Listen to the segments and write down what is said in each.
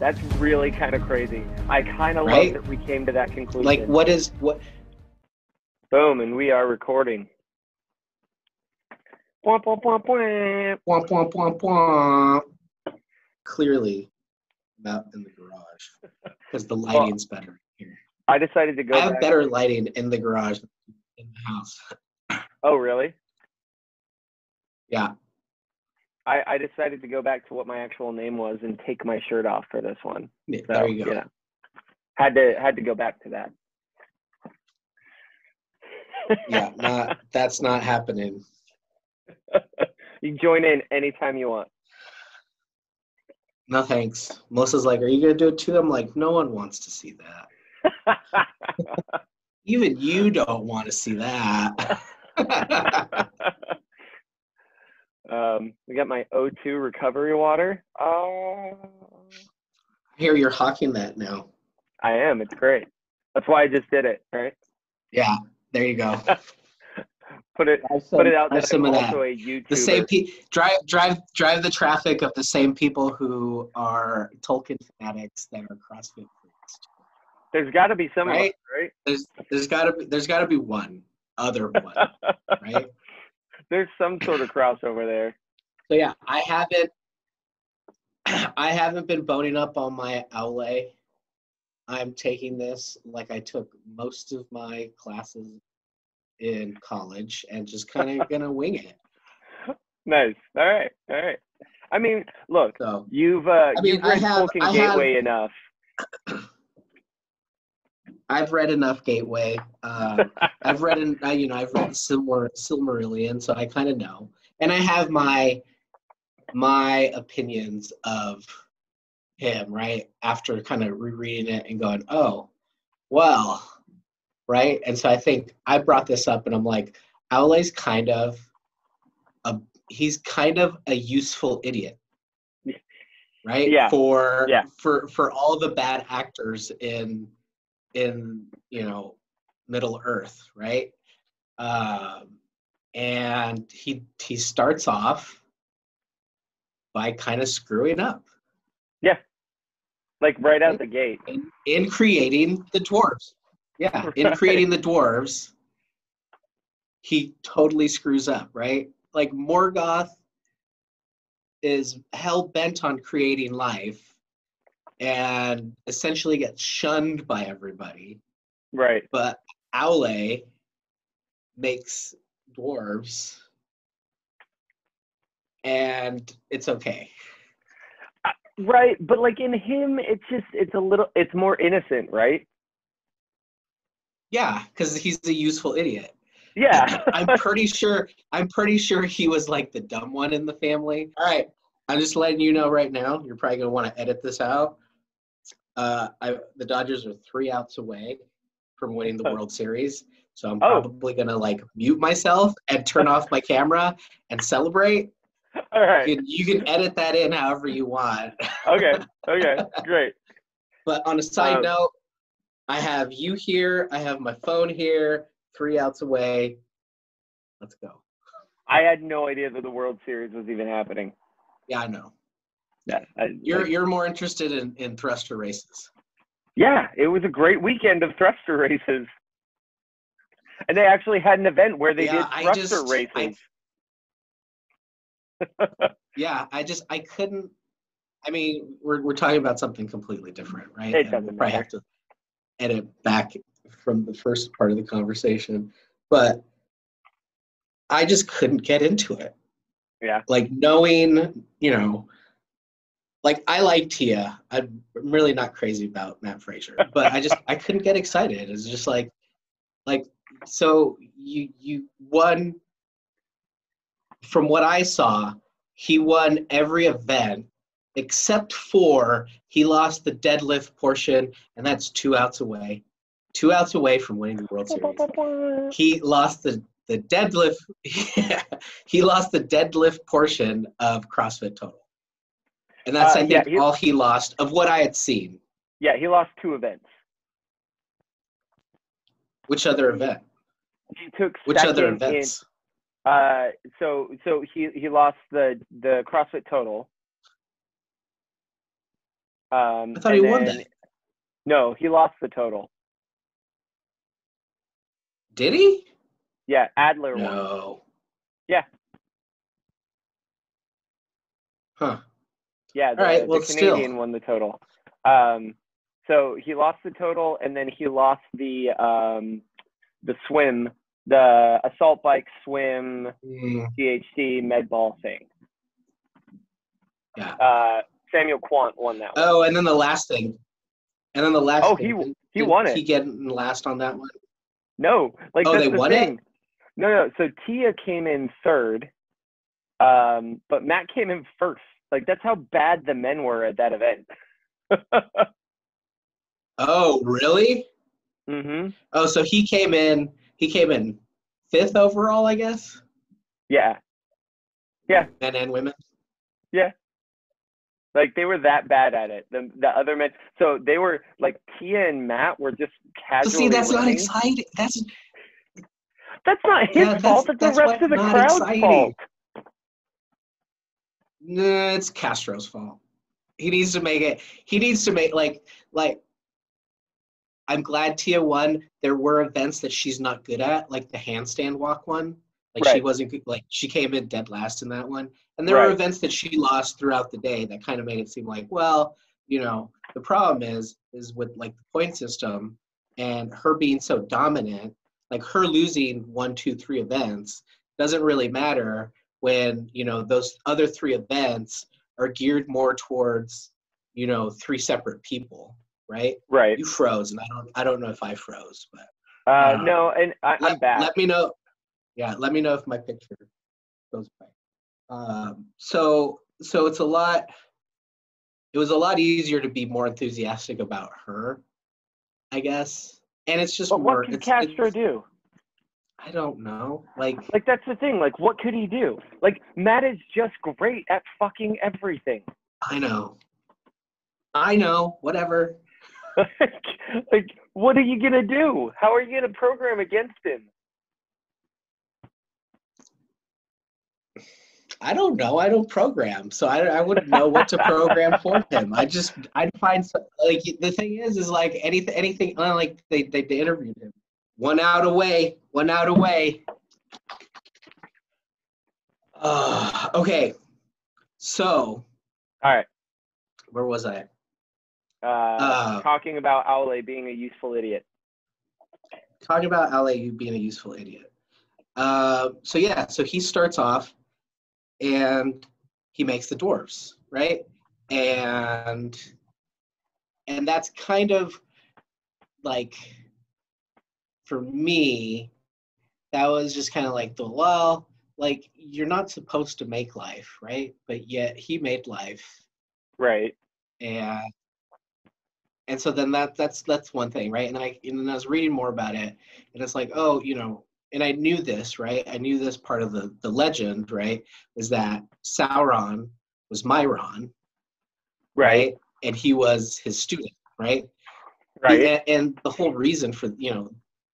That's really kind of crazy. I kind of Right? love that we came to that conclusion. Like, what is what? Boom, and we are recording. Womp womp womp womp. Clearly, not in the garage because the lighting's better here. I decided to go. I have better lighting in the garage than in the house. Oh, really? Yeah, I, I decided to go back to what my actual name was and take my shirt off for this one. yeah, So, there you go. Yeah. Had to had to go back to that. Yeah, not that's not happening. you join in anytime you want. No thanks. Melissa's like, "Are you gonna do it too?" I'm like, "No one wants to see that. Even you don't want to see that." Um, we got my O2 recovery water. Oh, Here, you're hawking that now. I am. It's great. That's why I just did it. Right. Yeah, there you go. Put it Have put it out have that some I'm of that. a The same pe- drive drive drive the traffic of the same people who are Tolkien fanatics that are CrossFit freaks. There's got to be some Right? right? There's there's gotta be there's gotta be one other one, right? There's some sort of crossover there. So yeah, I haven't I haven't been boning up on my Aule. I'm taking this like I took most of my classes in college and just kind of gonna wing it. Nice. All right. All right. I mean, look, So you've uh, I mean, you've I have- I have- Gateway enough. I've read enough Gateway. Uh, I've read, in, uh, you know, I've read Silmar, Silmarillion, so I kind of know, and I have my my opinions of him, right? After kind of rereading it and going, oh, well, right? And so I think I brought this up, and I'm like, Aule's kind of a he's kind of a useful idiot, right? Yeah. For Yeah. for for all the bad actors in in you know Middle Earth, right? Um, and he he starts off by kind of screwing up Yeah, Like right out the gate. in, in creating the dwarves. Yeah, in Right. creating the dwarves, he totally screws up, right? Like Morgoth is hell bent on creating life and essentially gets shunned by everybody. Right. But Aule makes dwarves and it's okay. Uh, right. But like in him, it's just it's a little it's more innocent, right? Yeah, because he's a useful idiot. Yeah. I'm pretty sure I'm pretty sure he was like the dumb one in the family. All right. I'm just letting you know right now. You're probably gonna want to edit this out. Uh, I, the Dodgers are three outs away from winning the. World Series, so I'm Oh. probably gonna like mute myself and turn off my camera and celebrate. All right. You can, you can edit that in however you want. Okay. Okay. Great. But on a side Um, note, I have you here. I have my phone here. Three outs away. Let's go. I had no idea that the World Series was even happening. Yeah, I know. Yeah. I, You're like- you're more interested in, in thruster races. yeah. It was a great weekend of thruster races. And they actually had an event where they Yeah, did I thruster just- I- races. Yeah, I just I couldn't. I mean, we're we're talking about something completely different, right? It doesn't we'll probably have to edit back from the first part of the conversation, but I just couldn't get into it. Yeah. Like knowing, you know, like I like Tia. I'm really not crazy about Mat Fraser, but I just I couldn't get excited. It's just like, like so you you won. From what I saw, he won every event except for he lost the deadlift portion, and that's two outs away. Two outs away from winning the World Series. He lost the the deadlift. he lost the deadlift portion of CrossFit Total, and that's Uh, I yeah, think he- all he lost of what I had seen. Yeah, he lost two events. Which other event? He took Which other second in- events? Uh, so so he he lost the the CrossFit total. Um, I thought he and won that. No, he lost the total. Did he? Yeah, Adler won. No. Yeah. Huh. Yeah, the, right, well, the still. Canadian won the total. Um, so he lost the total, and then he lost the um, the swim, the assault bike swim, Mm, GHC med ball thing. yeah. Uh, Samuel Kwant won that one. Oh, and then the last thing. And then the last Oh, thing. he- Didn't- he won it. He get last on that one. No, like Oh, that's they the won it? thing. No, no. So Tia came in third, um, but Matt came in first. Like that's how bad the men were at that event. Oh, really? hmm Oh, so he came in. He came in fifth overall, I guess. Yeah, Yeah. Men and women. Yeah. Like they were that bad at it. The the other men. So they were like Tia and Matt were just But casually. see, that's not exciting. That's That's not his Yeah, fault. That's, that's the rest of the crowd's exciting. fault. Nah, it's Castro's fault. He needs to make it. He needs to make like like. I'm glad Tia won. There were events that she's not good at, like the handstand walk one. Like she wasn't good. Like she came in dead last in that one. And there were events that she lost throughout the day that kind of made it seem like, well, you know, the problem is is with like the point system and her being so dominant, like her losing one, two, three events doesn't really matter when you know those other three events are geared more towards you know three separate people, right? Right. You froze, and I don't I don't know if I froze, but Uh, Uh, no, and I, I'm let, back. let me know. Yeah, let me know if my picture goes away. Um, so so it's a lot. It was a lot easier to be more enthusiastic about her, I guess. And it's just but what it's, Castro do? I don't know. Like Like that's the thing. Like what could he do? Like Matt is just great at fucking everything. I know. I know. Whatever. like, like, what are you gonna do? How are you gonna program against him? I don't know. I don't program, so I, I wouldn't know what to program for him. I just I'd find some, like the thing is is like anything anything uh, like they, they they interviewed him. One out away, one out away. Uh, okay, so All right. where was I? Uh, Uh, talking about Aule being a useful idiot. talking about Aule being a useful idiot. Uh, so yeah, so he starts off and he makes the dwarves right? And and that's kind of like for me, that was just kind of like the well, like you're not supposed to make life, right? But yet he made life Right. and and so then that that's that's one thing right and then i and then i was reading more about it and it's like oh you know and i knew this right i knew this part of the the legend right is that sauron was Mairon Right. and he was his student right Right. and, and the whole reason for you know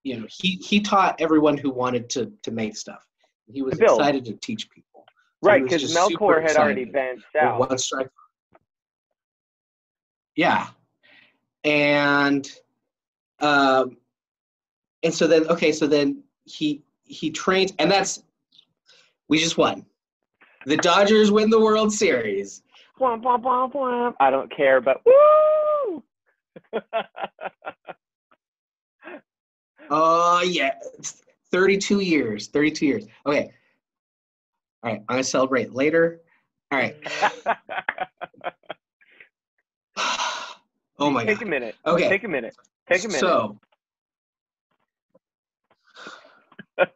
you know he he taught everyone who wanted to to make stuff he was excited to teach people So Right. Because Melkor had already been one strike. Yeah, and um, and so then okay, so then he he trains, and that's we just won. The Dodgers win the World Series. I don't care, but woo! Oh yeah, 32 years. 32 years. Okay. All right, I'm gonna celebrate later. All right. Oh my Take god. Take a minute. Okay. Take a minute. Take a minute. So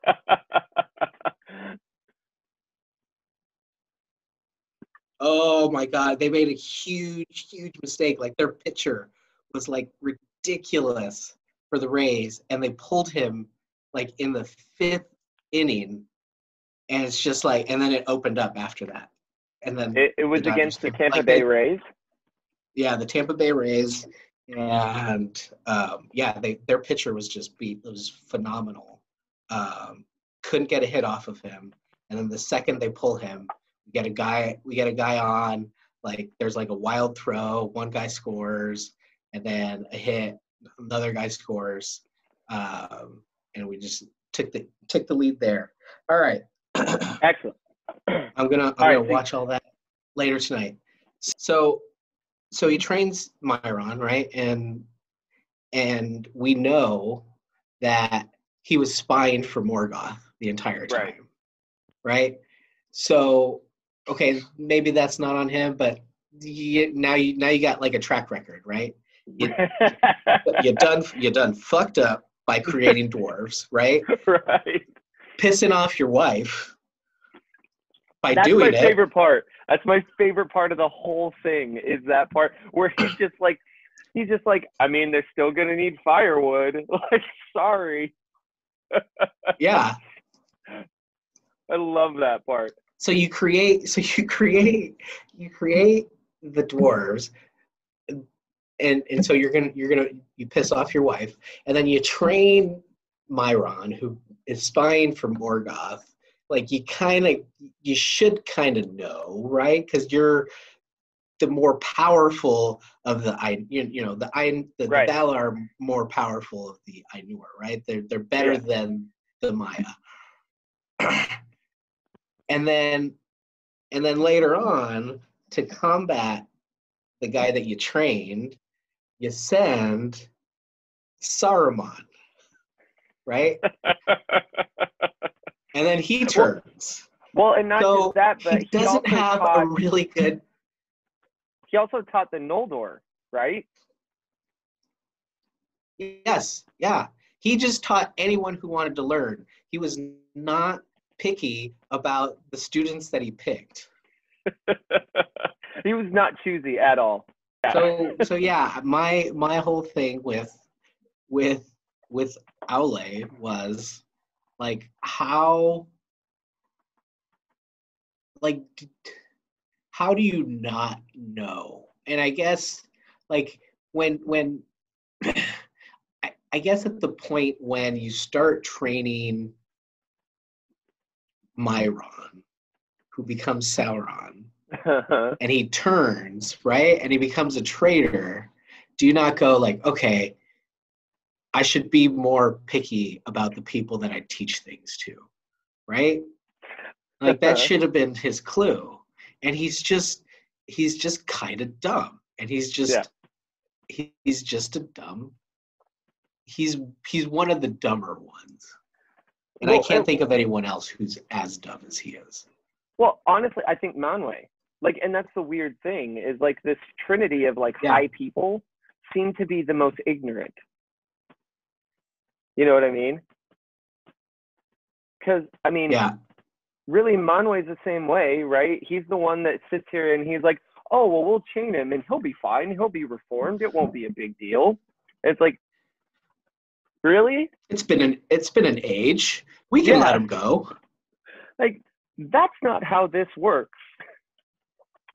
Oh my God, they made a huge, huge mistake. Like their pitcher was like ridiculous for the Rays, and they pulled him like in the fifth inning, and it's just like, and then it opened up after that, and then it, it was Dodgers against the Tampa like Bay they- Rays. yeah, the Tampa Bay Rays, and um, yeah, they their pitcher was just beat. It was phenomenal. Um, couldn't get a hit off of him, and then the second they pull him, we get a guy. We get a guy on like there's like a wild throw, one guy scores, and then a hit, another guy scores, um, and we just took the took the lead there. All right, Excellent. I'm gonna I'm All gonna right, watch all that later tonight. So so he trains Mairon, right? And and we know that he was spying for Morgoth the entire time. Right. Right? So okay, maybe that's not on him, but you, now you now you got like a track record, right? You, you done You're done fucked up by creating dwarves, right? right. Pissing off your wife by That's doing my it. favorite part. That's my favorite part of the whole thing is that part where he's just like, he's just like, I mean, they're still gonna need firewood. Like, sorry. Yeah. I love that part. so you create so you create you create the dwarves and and so you're gonna you're gonna you piss off your wife and then you train Mairon who is spying for morgoth like you kind of you should kind of know right because you're the more powerful of the I you, you know the I the, Right. the Valar are more powerful of the Ainur, right? They're they're better Yeah. than the Maiar. and then and then later on to combat the guy that you trained, you send Saruman, right? And then he turns. well, and not so just that, but he doesn't also have taught, a really good he also taught the Noldor, right? Yes, yeah. He just taught anyone who wanted to learn. He was not picky about the students that he picked. he was not choosy at all. Yeah. So so yeah, my my whole thing with with with Aule was like how like how do you not know? And I guess like when when I, I guess at the point when you start training Mairon, who becomes Sauron, and he turns right? And he becomes a traitor. Do you not go like okay i should be more picky about the people that i teach things to right? Like that uh-huh. should have been his clue. And he's just he's just kind of dumb. And he's just Yeah. he, he's just a dumb he's he's one of the dumber ones. And i can't think of anyone else who's as dumb as he is. Well, honestly, I think Manwë. Like, and that's the weird thing is like this trinity of like Yeah. high people seem to be the most ignorant. You know what I mean? Because I mean, yeah really, Manwë's the same way, right? He's the one that sits here and he's like, "Oh, well, we'll chain him and he'll be fine. He'll be reformed. It won't be a big deal." It's like, really? It's been an it's been an age. We can Yeah. let him go. Like, that's not how this works.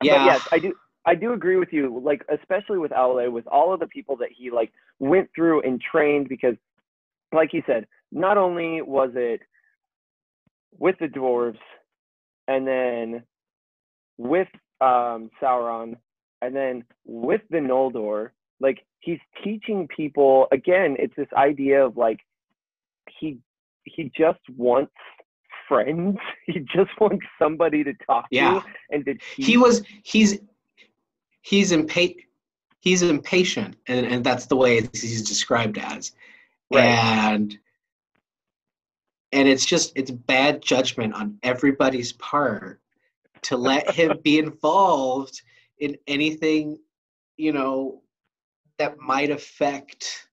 Yeah. But yes, I do. I do agree with you. Like, especially with Aule, with all of the people that he like went through and trained, because, like he said, not only was it with the dwarves, and then with um, Sauron, and then with the Noldor. Like, he's teaching people again. It's this idea of like he he just wants friends. He just wants somebody to talk Yeah. to and to teach. He was he's he's impatient he's impatient and, and that's the way he's described as. Right. And and it's just it's bad judgment on everybody's part to let him be involved in anything, you know, that might affect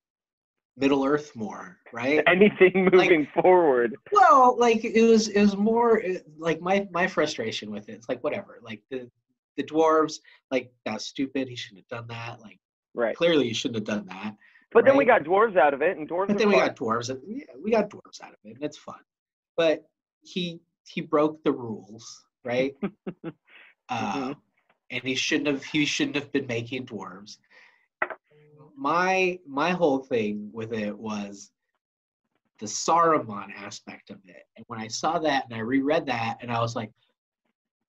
Middle Earth more, right? anything moving forward. Well, like it was, it was more like my my frustration with it. It's like whatever. Like the the dwarves, like that's stupid. He shouldn't have done that. Like Right. clearly, you shouldn't have done that. But then we got dwarves out of it, and dwarves. But then we fun. got dwarves. And, yeah, we got dwarves out of it, and it's fun. But he he broke the rules, right? uh, and he shouldn't have. He shouldn't have been making dwarves. My my whole thing with it was the Saruman aspect of it. And when I saw that and I reread that, and I was like,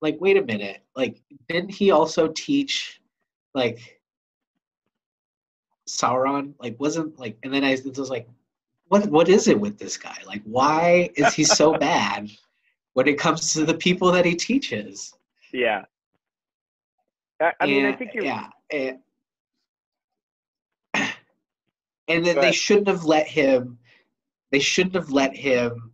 like wait a minute like didn't he also teach like sauron like wasn't like and then i was like what what is it with this guy like why is he so bad when it comes to the people that he teaches Yeah. I, I mean, I think you're. yeah and, and then they shouldn't have let him they shouldn't have let him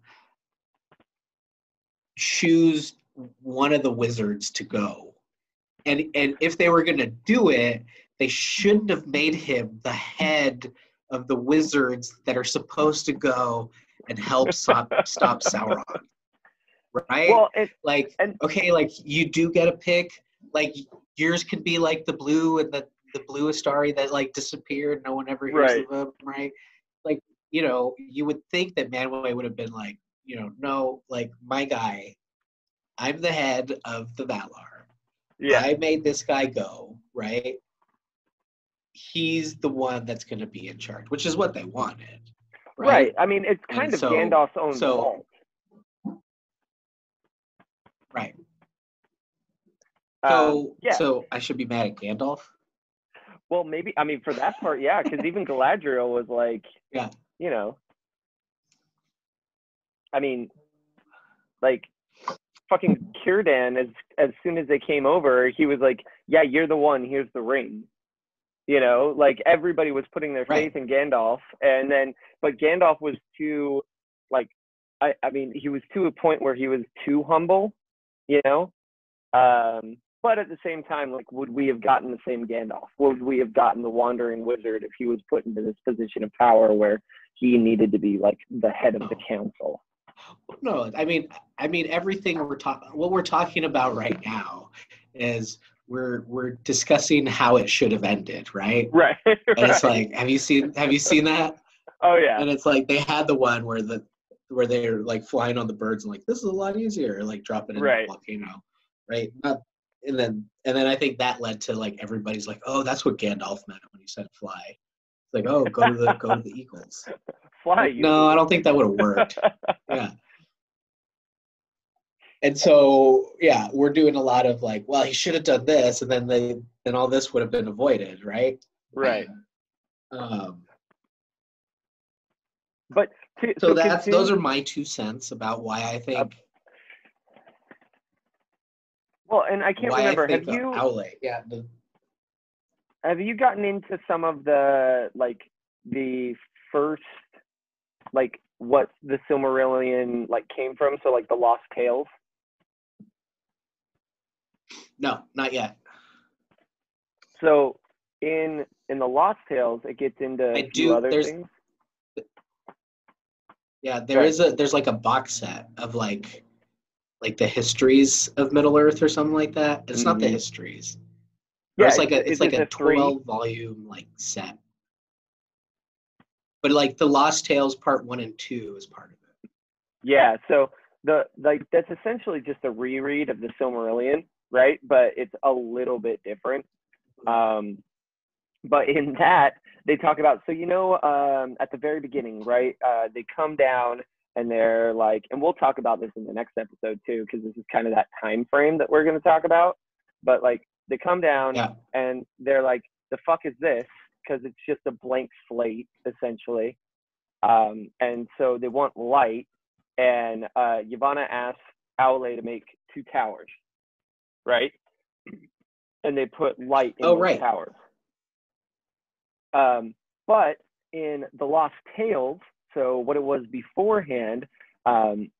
choose one of the wizards to go. And and if they were going to do it they shouldn't have made him the head of the wizards that are supposed to go and help stop stop sauron right? Well, it, like and- okay like you do get a pick. Like yours could be like the blue and the the blue Istari that like disappeared no one ever hears Right. of them right like you know you would think that Manwë would have been like you know no like my guy i'm the head of the valar yeah. i made this guy go right he's the one that's going to be in charge which is what they wanted Right. I mean, it's And kind of so- Gandalf's own so- fault. right Um, so yeah. so i should be mad at gandalf Well, maybe. I mean, for that part, yeah, because even Galadriel was like, Yeah. you know, I mean, like, fucking Círdan. As as soon as they came over, he was like, "Yeah, you're the one. Here's the ring." You know, like everybody was putting their Right. faith in Gandalf, and then, but Gandalf was too, like, I I mean, he was to a point where he was too humble. You know, um, but at the same time, like, would we have gotten the same Gandalf? Would we have gotten the Wandering Wizard if he was put into this position of power where he needed to be like the head of the oh. council? No, I mean, I mean everything we're talking. What we're talking about right now is we're we're discussing how it should have ended, right? Right. And it's like, have you seen have you seen that? oh yeah, And it's like they had the one where the where they're like flying on the birds and like this is a lot easier, like dropping in Right. the volcano, right? Not, and then and then I think that led to like everybody's like, oh, that's what Gandalf meant when he said fly. It's like, oh, go to the go to the eagles. fly. Like, no, I don't think that would have worked. yeah and so yeah we're doing a lot of like well he should have done this and then they then all this would have been avoided right right. um But to, so that's continue- those are my two cents about why i think well, and I can't why remember. i Have you owlet yeah the, have you gotten into some of the like the first like what the Silmarillion like came from? So like the Lost Tales. no not yet So in in the Lost Tales, it gets into I do- other things. yeah there Right. is a there's like a box set of like like the histories of middle earth or something like that it's not the Mhm. histories Or it's like a is it's like it a the three? 12 volume like set but like the lost tales part one and two is part of it Yeah, so the like that's essentially just a reread of the Silmarillion, right? But it's a little bit different. Um, but in that they talk about so you know um, at the very beginning, right? Uh, they come down and they're like, and we'll talk about this in the next episode too, because this is kind of that time frame that we're going to talk about. But like they come down yeah and they're like, "The fuck is this?" Because it's just a blank slate essentially. Um, and so they want light, and uh, Yavanna asks Aule to make two towers, right? And they put light in Oh, those right. towers. Um, but in the Lost Tales, so what it was beforehand, um,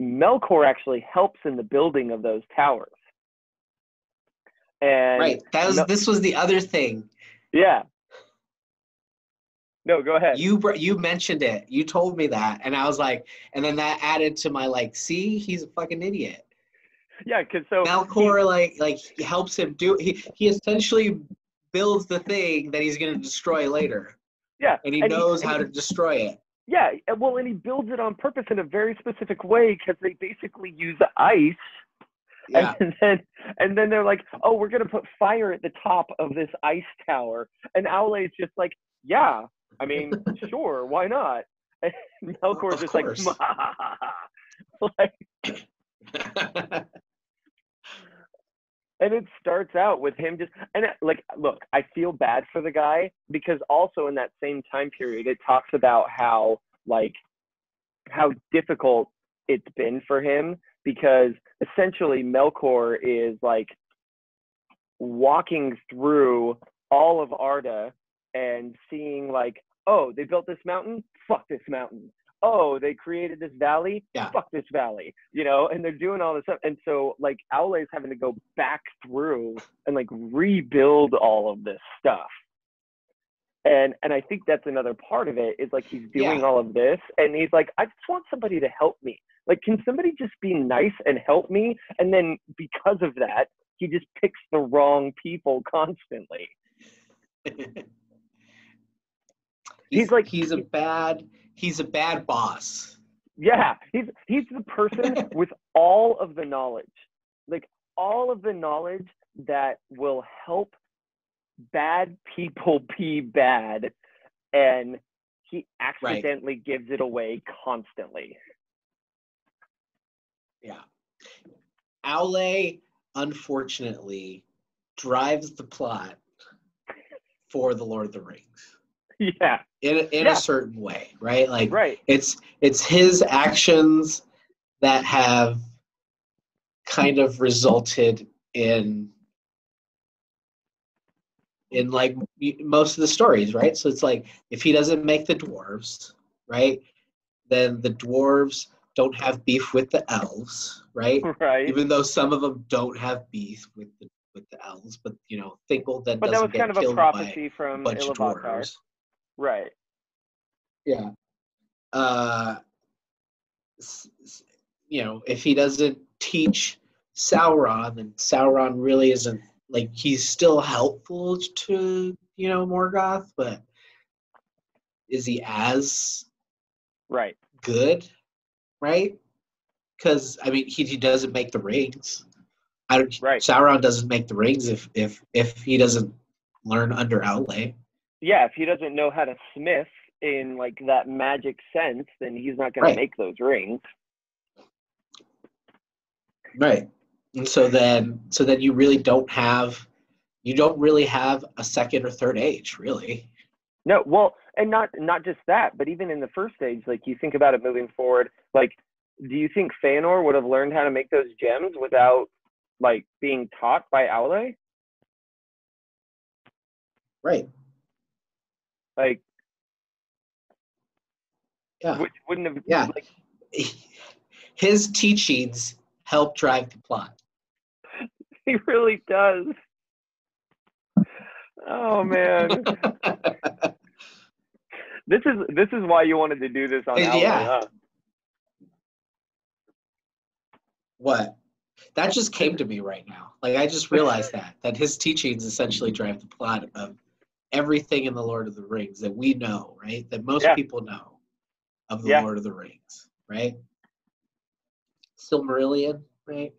Melkor actually helps in the building of those towers. And right that was no- this was the other thing yeah. No, go ahead. you br- you mentioned it you told me that and i was like and then that added to my like see he's a fucking idiot yeah, because so Melkor like like he helps him do he he essentially builds the thing that he's going to destroy later yeah, and he and knows and how he- to destroy it Yeah, uh, well, and he builds it on purpose in a very specific way because they basically use ice, yeah and then and then they're like, oh, we're gonna put fire at the top of this ice tower, and Aule's just like, yeah, I mean, sure, why not? And Melkor's just course. like, like, and it starts out with him just and it, like look i feel bad for the guy because also in that same time period it talks about how like how difficult it's been for him because essentially melkor is like walking through all of arda and seeing like oh they built this mountain? Fuck this mountain oh, they created this valley. Yeah. Fuck this valley, you know, and they're doing all this stuff. And so like is having to go back through and like rebuild all of this stuff. And and I think that's another part of it is like he's doing Yeah. all of this and he's like, I just want somebody to help me. Like, can somebody just be nice and help me? And then because of that, he just picks the wrong people constantly. he's, like- he's a bad he's a bad boss. Yeah, he's he's the person with all of the knowledge, like all of the knowledge that will help bad people be bad, and he accidentally gives it away constantly. Yeah. Aule, unfortunately, drives the plot for the Lord of the Rings Yeah, in a, in Yeah. a certain way, right? Like right. it's it's his actions that have kind of resulted in in like most of the stories, right? So it's like if he doesn't make the dwarves, right? Then the dwarves don't have beef with the elves, right? Right. Even though some of them don't have beef with the with the elves, but you know, Thingol then But that doesn't was get kind of a killed by a prophecy from dwarves. Right. Yeah. Uh, you know, if he doesn't teach Sauron, then Sauron really isn't like he's still helpful to you know Morgoth, but is he as Right. good, right? Because I mean, he, he doesn't make the rings. I don't. Right. Sauron doesn't make the rings if if if he doesn't learn under Aule. Yeah, if he doesn't know how to smith in like that magic sense, then he's not going Right. to make those rings. Right. And so then so then you really don't have you don't really have a second or third age, really. No, well, and not not just that, but even in the first age, like you think about it moving forward, like do you think Feanor would have learned how to make those gems without like being taught by Aule? Right. Like Yeah. would, wouldn't have Yeah. like His teachings help drive the plot. he really does. Oh man. this is this is why you wanted to do this on yeah. huh? what? That just came to me right now. Like I just realized that that his teachings essentially drive the plot of everything in the Lord of the Rings that we know, right? That most Yeah. people know of the Yeah. Lord of the Rings, right? Silmarillion, right?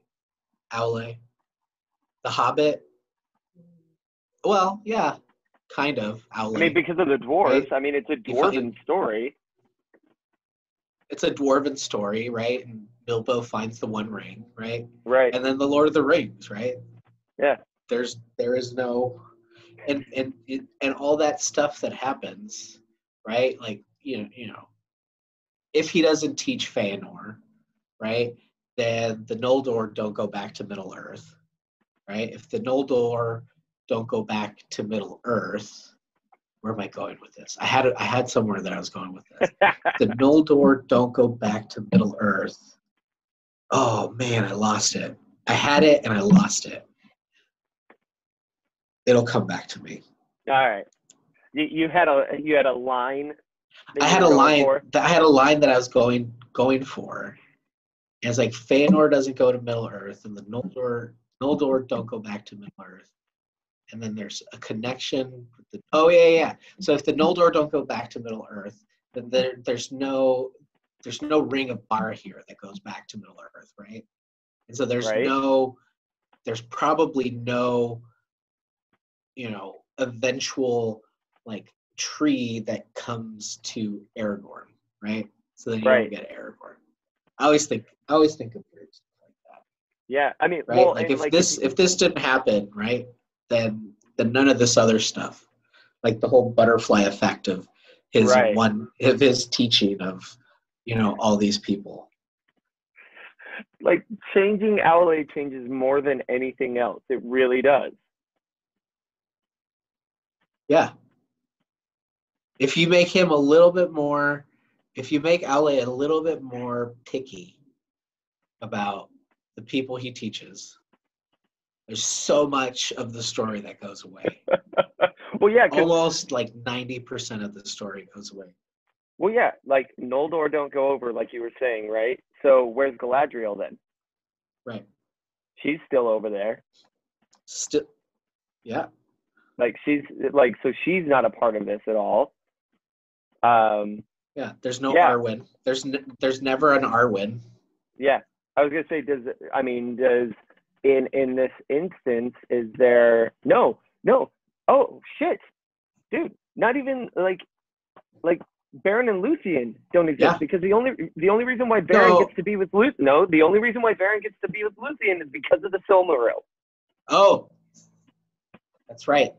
Aule. The Hobbit. Well, yeah, kind of. Aule. I mean, because of the dwarves. Right. I mean, it's a You find- dwarven story. it's a dwarven story, right? And Bilbo finds the One Ring, right? Right. and then the Lord of the Rings, right? Yeah. There's there is no, and and and all that stuff that happens, right? Like you know you know, if he doesn't teach Feanor, right? Then the Noldor don't go back to Middle Earth, right? If the Noldor don't go back to Middle Earth, where am I going with this? I had I had somewhere that I was going with this the Noldor don't go back to Middle Earth. Oh man, I lost it. I had it and I lost it. It'll come back to me. All right. You, you had a you had a line. I had a line. That I had a line that I was going going for. And it's like Feanor doesn't go to Middle Earth, and the Noldor Noldor don't go back to Middle Earth. And then there's a connection with the oh yeah yeah. So if the Noldor don't go back to Middle Earth, then there there's no there's no ring of Barahir that goes back to Middle Earth, right? And so there's Right. no there's probably no you know eventual like tree that comes to Aragorn, right? So then you Right. get Aragorn. I always think I always think of weird stuff like that. Yeah, I mean, right? well, like if like, this if this didn't happen, right, then then none of this other stuff, like the whole butterfly effect of his Right. one of his teaching of you know all these people. like changing Aule changes more than anything else. It really does. Yeah. If you make him a little bit more, if you make Aule a little bit more picky about the people he teaches, there's so much of the story that goes away. well, yeah, Almost like 90% of the story goes away. well, yeah, like Noldor don't go over, like you were saying, right? So where's Galadriel then? Right. She's still over there. Still, yeah. Like she's like so she's not a part of this at all. Um, Yeah. There's no Yeah. Arwen. There's n- there's never an Arwen. yeah, I was gonna say, does I mean does in in this instance is there no no oh shit dude not even like like Beren and Luthien don't exist Yeah. because the only the only reason why Beren No. gets to be with Luthien no the only reason why Beren gets to be with Luthien is because of the Silmaril Oh, that's right.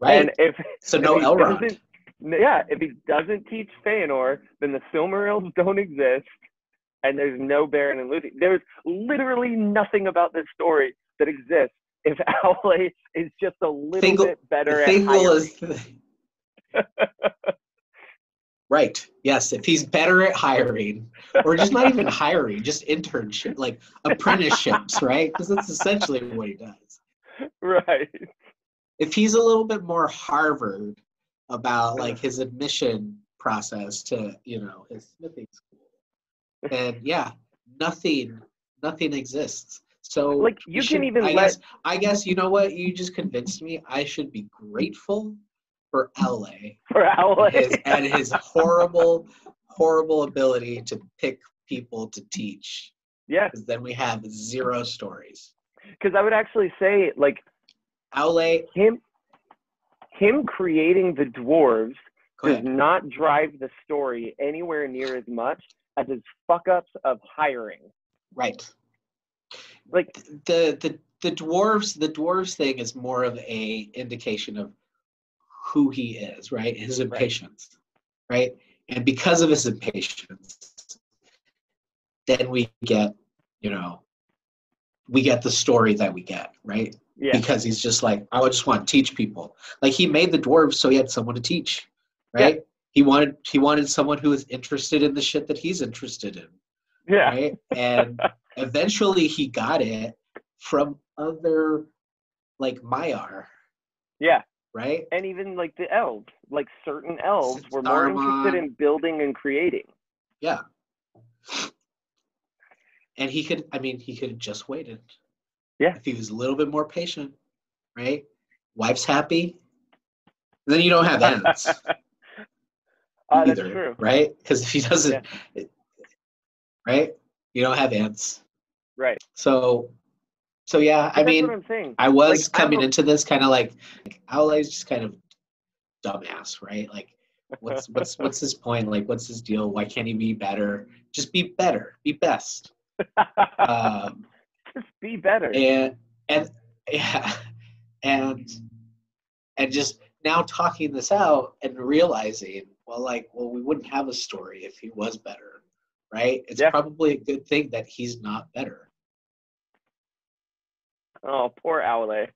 Right. and if so if no Elrond. Yeah, if he doesn't teach Feanor, then the Silmarils don't exist, and there's no Beren and Lucy. There's literally nothing about this story that exists if Aule is just a little Thingol- bit better The at hiring. is, right? Yes, if he's better at hiring, or just not even hiring, just internship, like apprenticeships, right? Because that's essentially what he does. right. If he's a little bit more Harvard about like his admission process to, you know, his smithing school, and yeah, nothing, nothing exists. So Like you should- can even I let guess, I guess you know what? You just convinced me. I should be grateful for LA for Aule. his, and his horrible, horrible ability to pick people to teach. yeah, Because then we have zero stories. because I would actually say like Aule, him him creating the dwarves does not drive the story anywhere near as much as his fuck ups of hiring. Right. Like The the the dwarves the dwarves thing is more of a indication of who he is, right? His impatience, right? And because of his impatience, then we get, you know, we get the story that we get, right? yeah, because he's just like oh, I would just want to teach people. Like he made the dwarves so he had someone to teach, right? He wanted he wanted someone who was interested in the shit that he's interested in, yeah. right? And eventually he got it from other like Maiar, Yeah, right? and even like the elves, like certain elves were more interested in building and creating. Yeah. And he could I mean he could have just waited. Yeah. If he was a little bit more patient, right? Wife's happy. Then you don't have Ents. Uh, that's either, true. right? Because if he doesn't, right, you don't have Ents. Right. So, so yeah, I mean, what I'm saying. I was like, coming into this kind of like, like Aule's just kind of dumbass, right? Like, what's what's what's his point? Like, what's his deal? Why can't he be better? Just be better, be best. Um, Just be better. and and yeah, and and just now talking this out and realizing, well, like, well, we wouldn't have a story if he was better, right? It's Yeah. probably a good thing that he's not better. oh, poor Aule.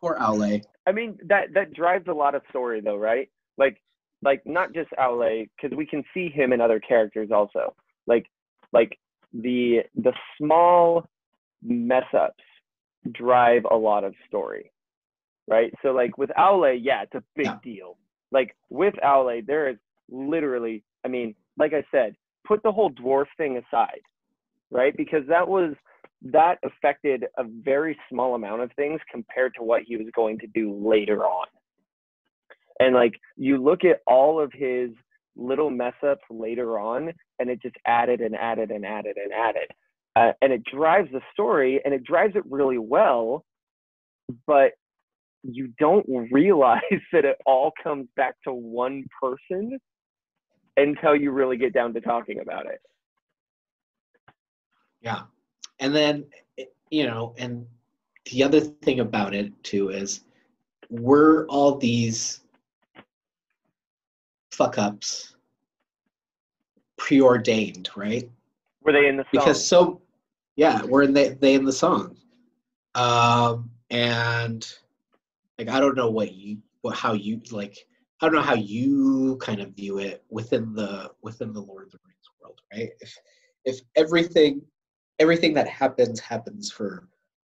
Poor Aule. I mean that that drives a lot of story though, right? Like like not just Aule, because we can see him in other characters also. Like like the the small mess ups drive a lot of story. Right? So like with Aule, yeah, it's a big Yeah. deal. Like with Aule, there is literally, I mean, like I said, put the whole dwarf thing aside, right? Because that was that affected a very small amount of things compared to what he was going to do later on. And like you look at all of his little mess ups later on, and it just added and added and added and added. Uh, and it drives the story and it drives it really well, but you don't realize that it all comes back to one person until you really get down to talking about it. Yeah. And then, you know, and the other thing about it too is were all these fuck ups preordained, right? Were they in the song? Because so, yeah, were they they in the song, um, and like I don't know what you what how you like I don't know how you kind of view it within the within the Lord of the Rings world, right? If if everything everything that happens happens for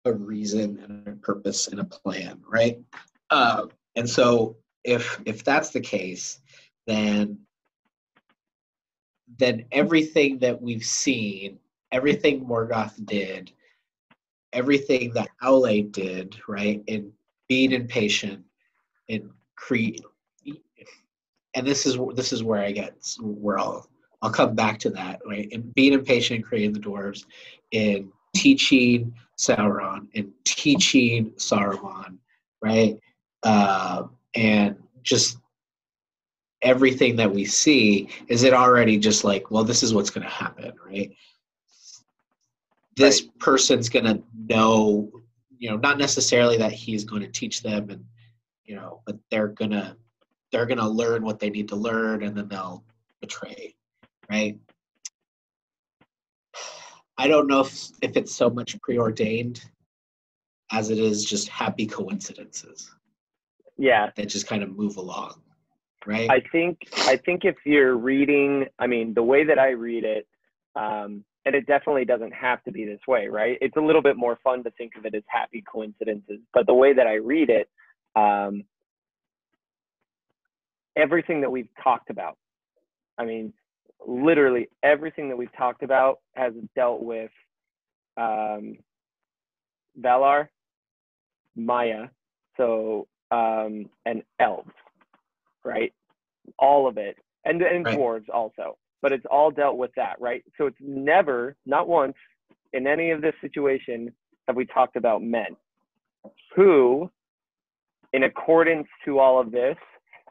a reason and a purpose and a plan, right? Uh, and so if if that's the case, then then everything that we've seen, everything Morgoth did, everything that Aule did, right, in being impatient, in create, and this is this is where I get where I'll I'll come back to that, right? And being impatient and creating the dwarves, in teaching Sauron and teaching Saruman, right? Uh, and just everything that we see is it already just like well this is what's going to happen right? This right. person's going to know you know not necessarily that he's going to teach them and you know but they're going to they're going to learn what they need to learn and then they'll betray right? I don't know if if it's so much preordained as it is just happy coincidences. Yeah. That just kind of move along right? I think i think if you're reading i mean the way that i read it um, and it definitely doesn't have to be this way right? It's a little bit more fun to think of it as happy coincidences but the way that i read it um, everything that we've talked about i mean literally everything that we've talked about has dealt with um, valar Maiar so um, and elves right? All of it, and and right. dwarves also, but it's all dealt with that, right? So it's never, not once, in any of this situation have we talked about men who, in accordance to all of this,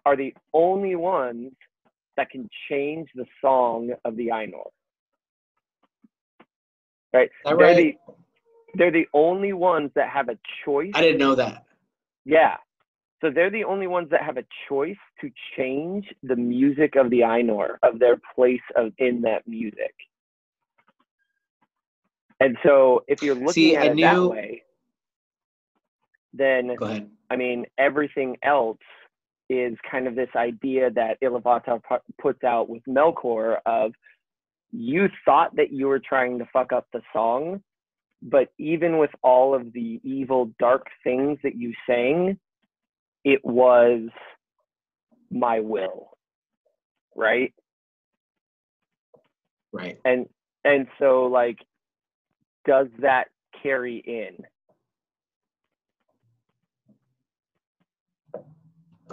are the only ones that can change the song of the Ainur. Right? They're right? the they're the only ones that have a choice. I didn't know that. Yeah. So they're the only ones that have a choice to change the music of the Ainur, of their place of in that music. And so if you're looking See, at I it knew... that way, then I mean everything else is kind of this idea that Iluvatar puts out with Melkor of you thought that you were trying to fuck up the song, but even with all of the evil, dark things that you sang, it was my will right? Right. And and so like does that carry in?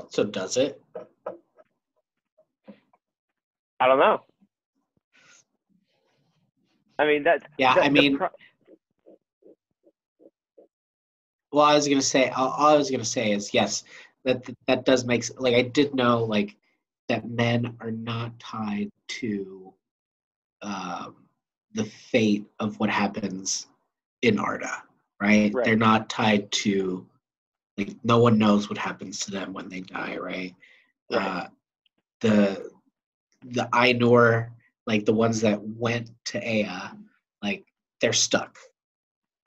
So does it? I don't know. I mean that's yeah that, i mean pro- well, I was gonna say, all, all I was gonna say is yes, that that does make like I did know like that men are not tied to um, the fate of what happens in Arda, right? right? They're not tied to like no one knows what happens to them when they die, right? right. Uh, the the Ainur, like the ones that went to Ea, like they're stuck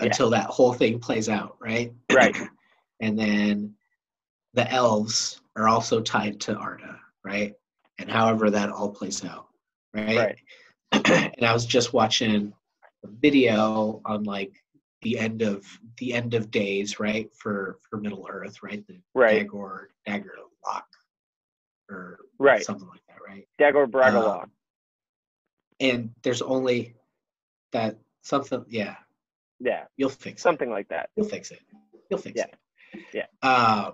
until that whole thing plays out, right? Right. and then the elves are also tied to Arda, right? And however that all plays out, right? Right. and I was just watching a video on like the end of the end of days, right? For for Middle Earth, right? The right. Dagor Dagger Lock or right. something like that, right? Dagor Bragollach. Um, and there's only that something yeah yeah. You'll fix something it. like that. You'll fix it. You'll fix yeah. it. Yeah. Um,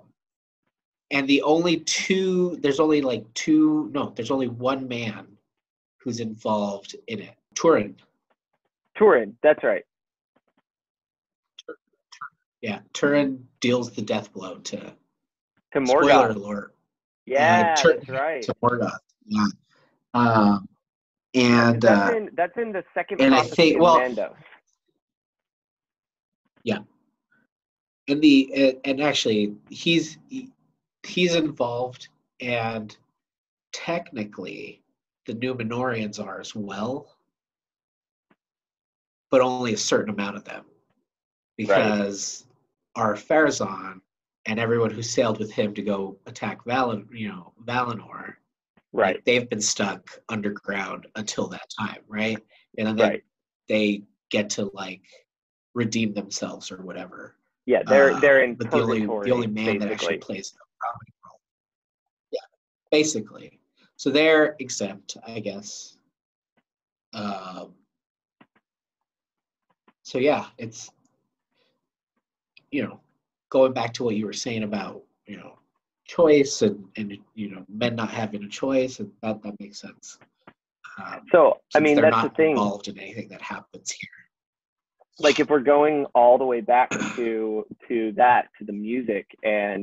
and the only two, there's only like two, no, there's only one man who's involved in it. Turin. Turin, that's right. Yeah, Turin deals the death blow to to Morgoth. Spoiler alert. Yeah, uh, Tur- that's right. To Morgoth. Yeah. Um, and that's, uh, in, that's in the second and I think well, Yeah. and the and, and actually he's he- he's involved and technically the Numenoreans are as well but only a certain amount of them because Ar-Pharazôn and everyone who sailed with him to go attack Valen, you know Valinor Right. like, they've been stuck underground until that time right and then they, Right. they get to like redeem themselves or whatever Yeah, they're uh, they're in but the only the only man that actually basically. plays the prominent role. Yeah, basically. So they're exempt, I guess. Um, so yeah, it's you know going back to what you were saying about you know choice and and you know men not having a choice and that that makes sense. Um, So I mean, that's the thing. involved in anything that happens here. like if we're going all the way back to to that to the music and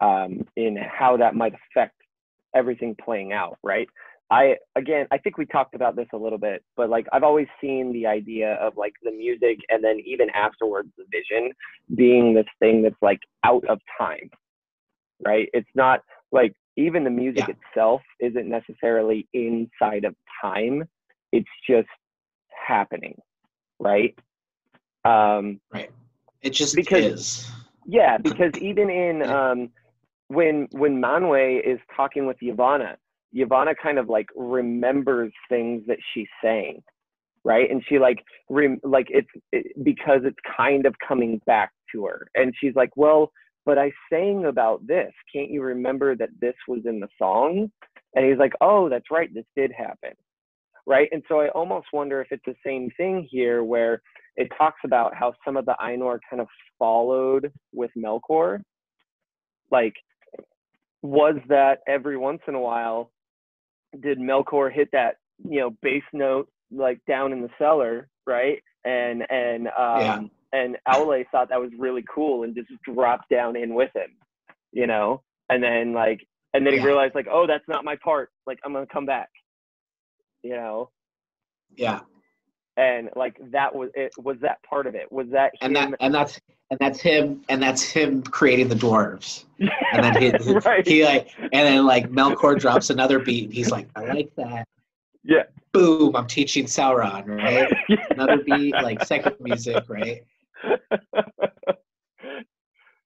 um in how that might affect everything playing out right i again i think we talked about this a little bit but like i've always seen the idea of like the music and then even afterwards the vision being this thing that's like out of time right it's not like even the music Yeah. itself isn't necessarily inside of time it's just happening right um Right. It just Because- is. yeah because even in um when when Manwë is talking with Yavanna Yavanna kind of like remembers things that she's saying right? And she like rem- like it's it, because it's kind of coming back to her. And she's like well but i sang about this. Can't you remember that this was in the song? And he's like oh that's right. This did happen. Right? And so i almost wonder if it's the same thing here where it talks about how some of the Ainur kind of followed with Melkor. Like, was that every once in a while, did Melkor hit that, you know, bass note like down in the cellar, right? And and um Yeah. and Aule thought that was really cool and just dropped down in with him, you know? And then like and then he realized like, oh, that's not my part. Like I'm gonna come back. You know? Yeah. And like that was it was that part of it? Was that and him that and that's and that's him and that's him creating the dwarves. And then he, he- right. he like and then like melkor drops another beat and he's like i like that. Yeah. Boom i'm teaching sauron right? Another beat like second music right?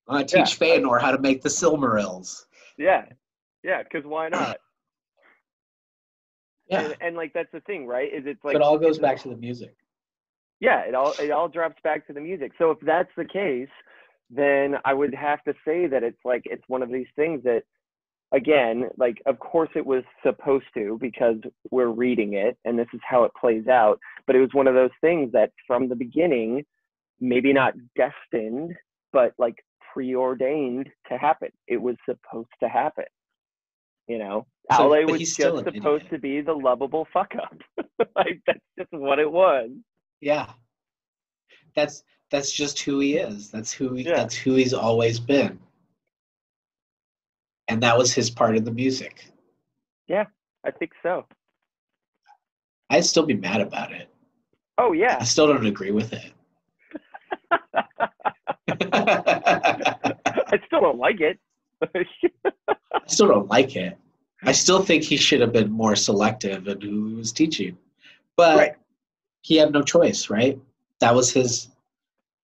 I'm gonna teach Feanor how to make the silmarils. Yeah. Yeah because why not yeah. And, and like that's the thing right? Is it's like it all goes back to the music. Yeah it all it all drops back to the music. So if that's the case then i would have to say that it's like it's one of these things that again like of course it was supposed to because we're reading it and this is how it plays out but it was one of those things that from the beginning maybe not destined but like preordained to happen. It was supposed to happen you know So- was he's just supposed to be the lovable fuck up like that's just what it was. Yeah. That's that's just who he is. That's who he, Yeah. that's who he's always been. And that was his part of the music. Yeah, i think so. I'd still be mad about it. Oh yeah. I still don't agree with it. I still don't like it. I still don't like it. I still think he should have been more selective in who he was teaching. But Right. he had no choice, right? That was his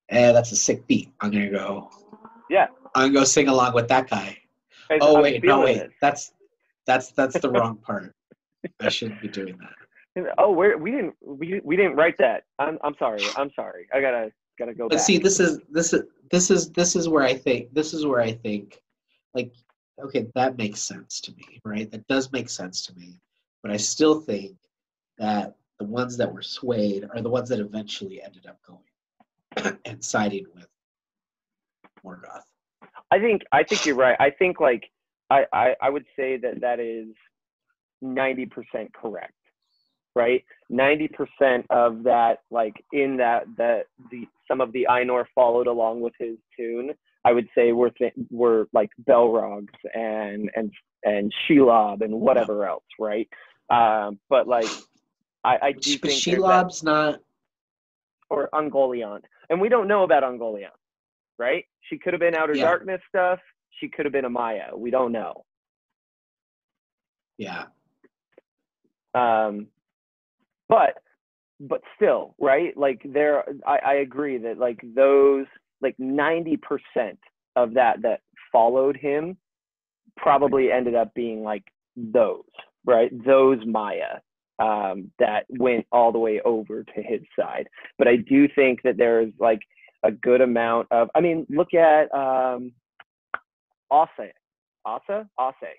eh, that's a sick beat. I'm gonna go yeah I'm gonna go sing along with that guy. Oh I'm wait, no wait. it. That's that's that's the wrong part. I shouldn't be doing that. oh we're, we didn't we, we didn't write that i'm i'm sorry i'm sorry i gotta gotta go But back see, this is this is this is this is where I think this is where I think like okay, that makes sense to me, right? That does make sense to me. But I still think that the ones that were swayed are the ones that eventually ended up going and siding with Morgoth. I think I think you're right. I think like I I, I would say that that is ninety percent correct, right? Ninety percent of that, like in that that the some of the Ainur followed along with his tune. I would say were th- were like Balrogs and and and Shelob and whatever else, right? Um, but like I I do But think there's that- Shelob's not or Ungoliant. and we don't know about Ungoliant, right? She could have been Outer Yeah. Darkness stuff. She could have been a Maia. We don't know. Yeah. Um, but but still, right? Like there, I, I agree that like those like ninety percent of that that followed him probably ended up being like those, right? Those Maiar um, that went all the way over to his side. But I do think that there's like a good amount of. I mean, look at um, Ase, Asa, Ase.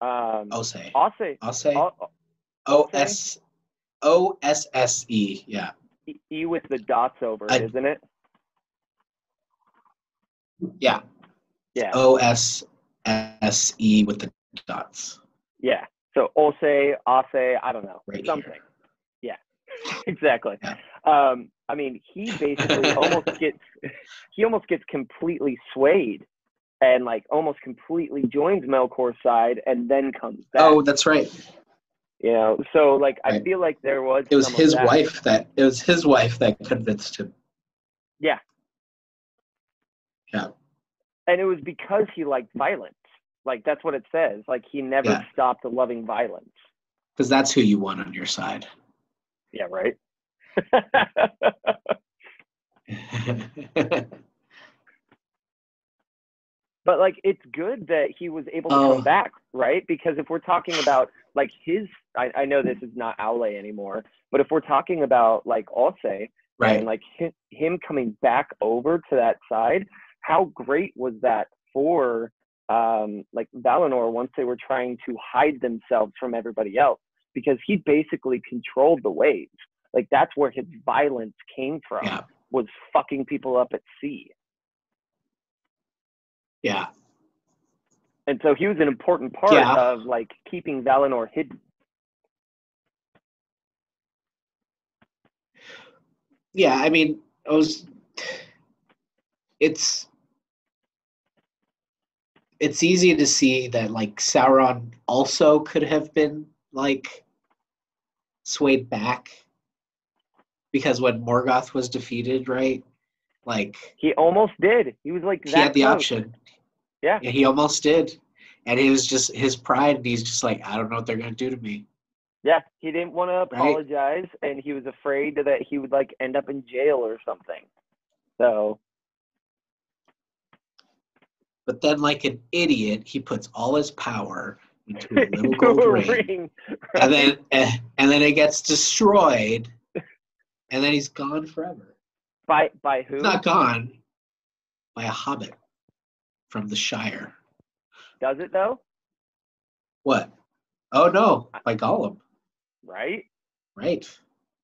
Um, Ose. Ose. O- O S O S S E. Yeah. E- with the dots over I- isn't it? Yeah. Yeah, O S S E with the dots. yeah. So Ose, Ase, I don't know, Right something. here. Yeah, exactly. Yeah. Um, I mean, he basically almost gets he almost gets completely swayed and like almost completely joins Melkor's side and then comes back. Oh, that's right. You know, so like I feel like there was It was his that. wife that it was his wife that convinced him. Yeah. Yeah. And it was because he liked violence. Like that's what it says. Like he never Yeah. stopped loving violence. Because that's who you want on your side. Yeah, right. but like it's good that he was able to Oh. come back, right? Because if we're talking about like his I, I know this is not Aule anymore, but if we're talking about like Ose right. and like him, him coming back over to that side, how great was that for um like Valinor once they were trying to hide themselves from everybody else? Because he basically controlled the waves. Like that's where his violence came from Yeah. was fucking people up at sea. Yeah. And so he was an important part Yeah. of like keeping Valinor hidden. Yeah. I mean, I was. It's. It's easy to see that like Sauron also could have been like swayed back because when Morgoth was defeated, right? Like He almost did. He was like he that had the close. option. Yeah. Yeah, he almost did. And it was just his pride, and he's just like, I don't know what they're gonna do to me. Yeah, he didn't want to Right. apologize, and he was afraid that he would like end up in jail or something. So But then, like an idiot, he puts all his power into a little gold a ring, ring, and then eh, and then it gets destroyed, and then he's gone forever. by by who? He's not gone by a hobbit from the Shire. Does it though? What? Oh no, by Gollum. Right. Right.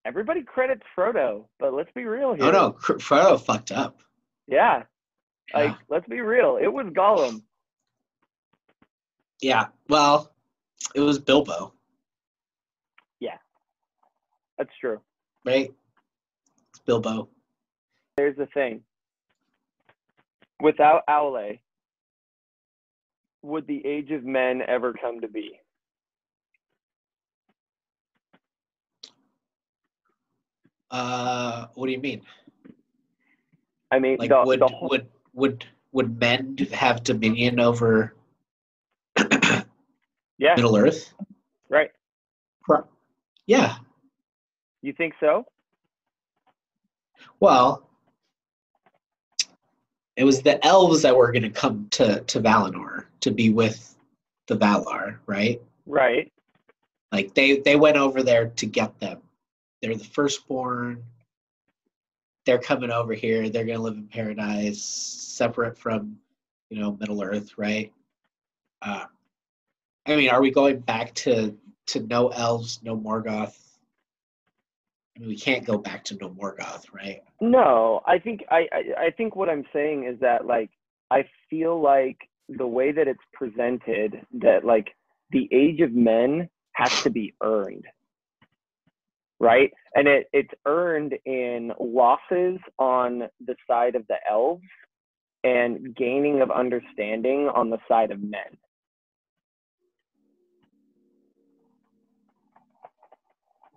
Everybody credits Frodo, but let's be real here. Oh no, Frodo fucked up. Yeah. Like, Yeah. let's be real. It was Gollum. Yeah. Well, it was Bilbo, Yeah. That's true. right? It's Bilbo. There's the thing. Without Aule, would the Age of Men ever come to be? Uh, what do you mean? I mean, Like, the, would the whole, would would would men have dominion over yeah, Middle Earth? right. Yeah. You think so? Well, it was the elves that were going to come to to Valinor to be with the Valar, right? Right. Like they they went over there to get them. They're the firstborn. They're coming over here. They're gonna live in paradise, separate from, you know, Middle Earth, right? Uh, I mean, are we going back to to no elves, no Morgoth? I mean, we can't go back to no Morgoth, right? No, I think I, I I think what I'm saying is that like I feel like the way that it's presented that like the age of men has to be earned. Right? And it it's earned in losses on the side of the elves and gaining of understanding on the side of men.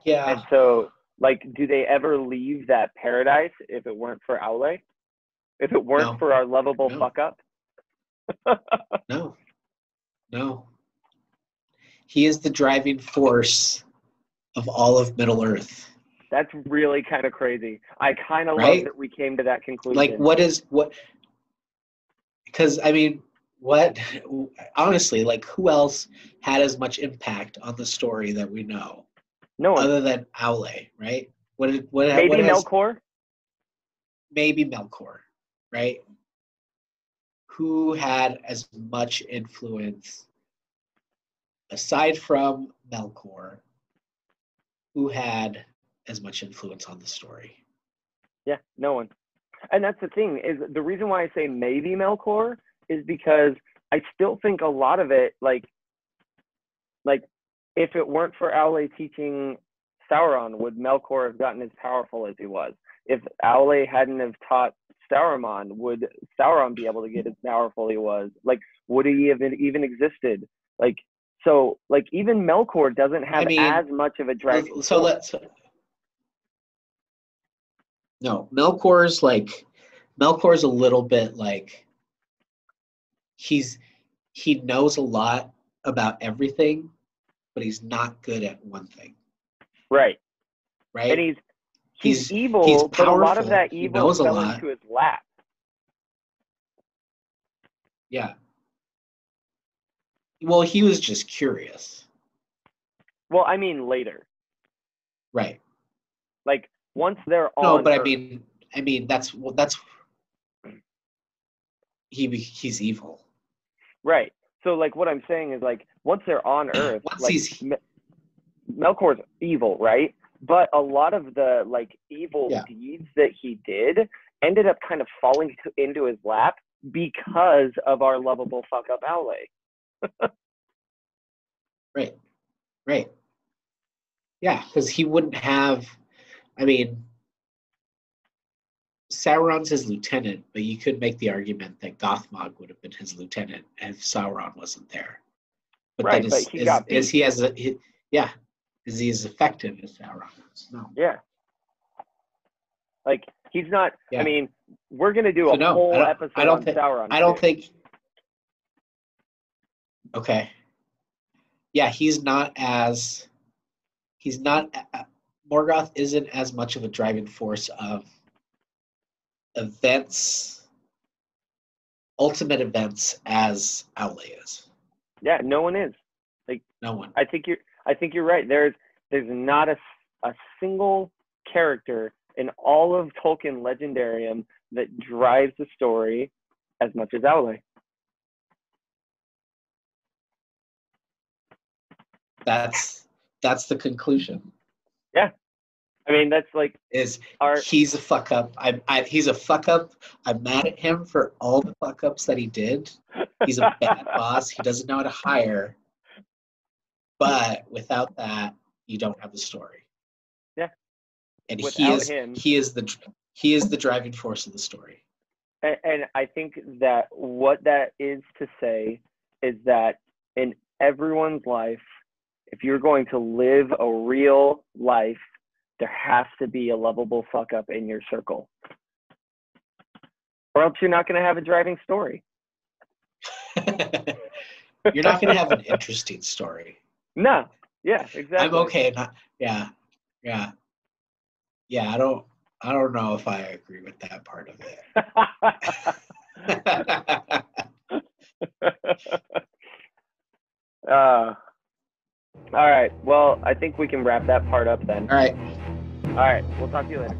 Yeah. And so like, do they ever leave that paradise if it weren't for Aule? If it weren't No. for our lovable No. fuck up? No. No. He is the driving force of all of Middle Earth. That's really kind of crazy. I kind of Right? love that we came to that conclusion. Like, what is what? Because, I mean, what, honestly, like, who else had as much impact on the story that we know No one. other than Aule, right? What, did- what, Maybe what has- Melkor. maybe Melkor, right? Who had as much influence aside from Melkor? Who had as much influence on the story? Yeah, no one. And that's the thing is the reason why I say maybe Melkor is because I still think a lot of it, like, like if it weren't for Aule teaching Sauron, would Melkor have gotten as powerful as he was? If Aule hadn't have taught Saruman, would Sauron be able to get as powerful he was? Like, would he have even existed? Like, so, like, even Melkor doesn't have mean, as much of a uh, dragon. so let's. No, Melkor's like Melkor's a little bit like he's he knows a lot about everything, but he's not good at one thing, right. right? and he's he's, He's- evil, he's but a lot of that evil fell into his lap. Yeah. Well, he was just curious. Well, I mean later, Right. like once they're all No, but I mean I mean that's well that's he he's evil. right. So like what I'm saying is like once they're on Earth, like Melkor's evil, right? But a lot of the like evil Yeah. deeds that he did ended up kind of falling to, into his lap because of our lovable fuck up Aule. Right. Right. Yeah, because he wouldn't have I mean Sauron's his lieutenant, but you could make the argument that Gothmog would have been his lieutenant if Sauron wasn't there. But Right, then but he is, got is he as a he, yeah, is he as effective as Sauron is? No. Yeah. Like he's not. Yeah. I mean, we're gonna do So a no, whole I don't- episode I don't on thi- Sauron. I don't too. think. Okay. Yeah, he's not as. He's not. uh, Morgoth isn't as much of a driving force of events, ultimate events, as Aule is. Yeah, no one is. Like no one. I think you're. I think you're right. There's there's not a a single character in all of Tolkien Legendarium that drives the story as much as Aule. That's that's the conclusion. I mean, that's like Is our. he's a fuck up. I, I he's a fuck up. I'm mad at him for all the fuck ups that he did. He's a bad boss. He doesn't know how to hire. But without that, you don't have the story. Yeah. And he is him- he is the he is the driving force of the story. And, and I think that what that is to say is that in everyone's life, if you're going to live a real life, there has to be a lovable fuck up in your circle. Or else you're not going to have a driving story. You're not gonna have an interesting story. No. Yeah, exactly. I'm okay. Not yeah, yeah, yeah. I don't I don't know if I agree with that part of it. uh, all right. Well, I think we can wrap that part up then. All right. All right. We'll talk to you later.